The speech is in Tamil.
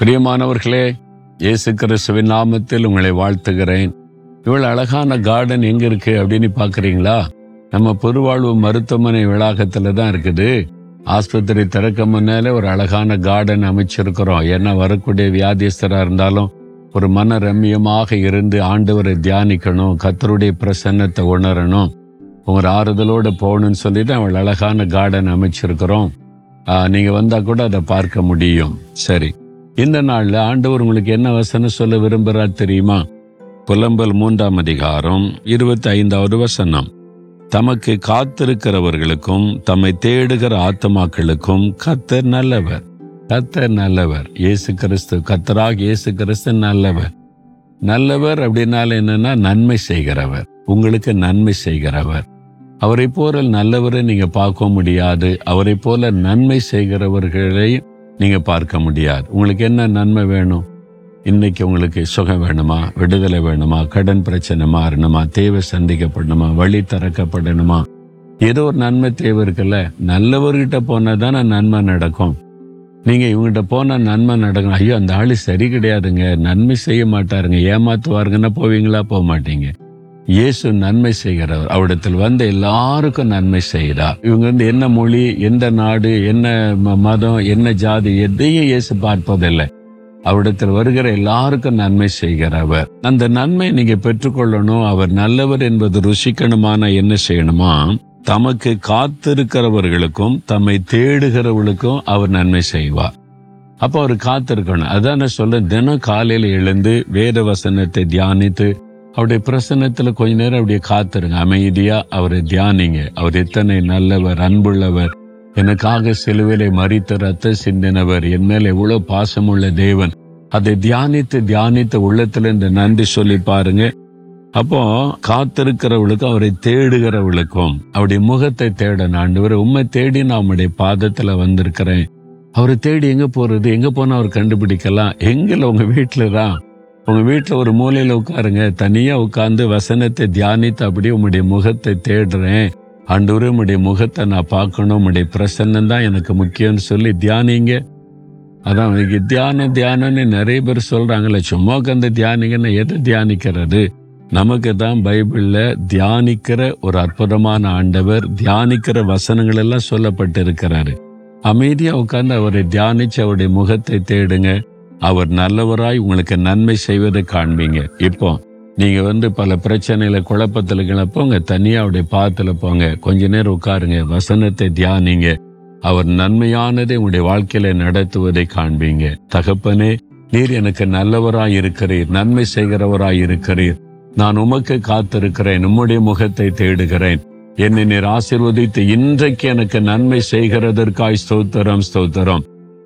பிரியமானவர்களே இயேசு கிறிஸ்துவின் நாமத்தில் உங்களை வாழ்த்துகிறேன். இவ்வளவு அழகான கார்டன் எங்க இருக்கு அப்படின்னு பாக்குறீங்களா நம்ம பொதுவாழ்வு மருத்துவமனை வளாகத்துல தான் இருக்குது. ஆஸ்பத்திரி திறக்க முன்னாலே ஒரு அழகான கார்டன் அமைச்சிருக்கிறோம். ஏன்னா வரக்கூடிய வியாதிஸ்தராக இருந்தாலும் ஒரு மன ரம்மியமாக இருந்து ஆண்டவரை தியானிக்கணும் கத்தருடைய பிரசன்னத்தை உணரணும். உங்க ஆறுதலோடு போகணும்னு சொல்லிட்டு அவள் அழகான கார்டன் அமைச்சிருக்கிறோம். நீங்கள் வந்தால் கூட அதை பார்க்க முடியும். சரி. இந்த நாளில் ஆண்டவர் உங்களுக்கு என்ன வசனம் சொல்ல விரும்புகிறார் தெரியுமா? புலம்பல் மூன்றாம் அதிகாரம் இருபத்தி ஐந்தாவது வசனம். தமக்கு காத்திருக்கிறவர்களுக்கும் தம்மை தேடுகிற ஆத்மாக்களுக்கும் கத்தர் நல்லவர். கத்தர் நல்லவர். இயேசு கிறிஸ்து கத்தராக இயேசு கிறிஸ்து நல்லவர். நல்லவர் அப்படின்னால என்னன்னா நன்மை செய்கிறவர். உங்களுக்கு நன்மை செய்கிறவர். அவரை போல நல்லவரை நீங்க பார்க்க முடியாது. அவரை போல நன்மை செய்கிறவர்களை நீங்கள் பார்க்க முடியாது. உங்களுக்கு என்ன நன்மை வேணும்? இன்னைக்கு உங்களுக்கு சுகம் வேணுமா? விடுதலை வேணுமா? கடன் பிரச்சனை மாறணுமா? தேவை சந்திக்கப்படணுமா? வழி திறக்கப்படணுமா? ஏதோ ஒரு நன்மை தேவை இருக்குல்ல? நல்லவர்கிட்ட போனால் தானே நன்மை நடக்கும். நீங்கள் இவங்ககிட்ட போனால் நன்மை நடக்கும். ஐயோ அந்த ஆளு சரி கிடையாதுங்க. நன்மை செய்ய மாட்டாருங்க. ஏமாத்துவாருங்கன்னா போவீங்களா? போக மாட்டீங்க. இயேசு நன்மை செய்கிறவர். அவரிடத்தில் வந்த எல்லாருக்கும் நன்மை செய்கிறார் இவங்க வந்து என்ன மொழி எந்த நாடு என்ன ம- மதம் என்ன ஜாதி எதையும் இயேசு பார்ப்பதில்லை. அவரிடத்தில் வருகிற எல்லாருக்கும் நன்மை செய்கிறவர். அந்த நன்மை நீங்க பெற்றுக்கொள்ளணும். அவர் நல்லவர் என்பது ருசிக்கணுமான என்ன செய்யணுமா? தமக்கு காத்திருக்கிறவர்களுக்கும் தம்மை தேடுகிறவர்களுக்கும் அவர் நன்மை செய்வார். அப்போ அவர் காத்திருக்கணும். அதான் நான் சொல்ல தினம் காலையில எழுந்து வேத வசனத்தை தியானித்து அவருடைய பிரசன்னத்துல கொஞ்ச நேரம் அப்படியே காத்திருங்க. அமைதியா அவரை தியானிங்க. அவர் எத்தனை நல்லவர் அன்புள்ளவர். எனக்காக சிலுவிலை மறித்த ரத்த சிந்தினவர். என் மேல எவ்வளவு பாசமுள்ள தேவன். அதை தியானித்து தியானித்து உள்ளத்துல இந்த நன்றி சொல்லி பாருங்க. அப்போ காத்திருக்கிறவளுக்கும் அவரை தேடுகிறவளுக்கும் அவருடைய முகத்தை தேட ஆண்டவர் உண்மை தேடி நான் அவருடைய பாதத்துல வந்திருக்கிறேன். அவரை தேடி எங்க போறது? எங்க போனா அவர் கண்டுபிடிக்கலாம்? எங்கல உங்க வீட்டுல தான்? உங்க வீட்டில் ஒரு மூலையில உட்காருங்க. தனியா உட்கார்ந்து வசனத்தை தியானித்து அப்படியே உங்களுடைய முகத்தை தேடுறேன். ஆண்டவரே உம்முடைய முகத்தை நான் பார்க்கணும். உம்முடைய பிரசன்னம் தான் எனக்கு முக்கியம்னு சொல்லி தியானிங்க. அதான் தியானம் தியானம்னு நிறைய பேர் சொல்றாங்களே சும்மா உட்காந்து தியானிங்கன்னா எதை தியானிக்கிறது? நமக்கு தான் பைபிளில் தியானிக்கிற ஒரு அற்புதமான ஆண்டவர் தியானிக்கிற வசனங்கள் எல்லாம் சொல்லப்பட்டு இருக்கிறாரு அமைதியாக உட்காந்து அவரை தியானிச்சு அவருடைய முகத்தை தேடுங்க. அவர் நல்லவராய் உங்களுக்கு நன்மை செய்வதை காண்பீங்க. இப்போ நீங்க வந்து பல பிரச்சனையில குழப்பத்துல கிளப்போங்க தனியா அவருடைய பாத்துல போங்க. கொஞ்ச நேரம் உட்காருங்க வசனத்தை தியானிங்க. அவர் நன்மையானதை உங்களுடைய வாழ்க்கையில நடத்துவதை காண்பீங்க. தகப்பனே நீர் எனக்கு நல்லவராய் இருக்கிறீர் நன்மை செய்கிறவராய் இருக்கிறீர். நான் உமக்கு காத்திருக்கிறேன் உம்முடைய முகத்தை தேடுகிறேன். என்னை நீர் ஆசிர்வதித்து இன்றைக்கு எனக்கு நன்மை செய்கிறதற்காய் ஸ்தோத்திரம் ஸ்தோத்திரம்.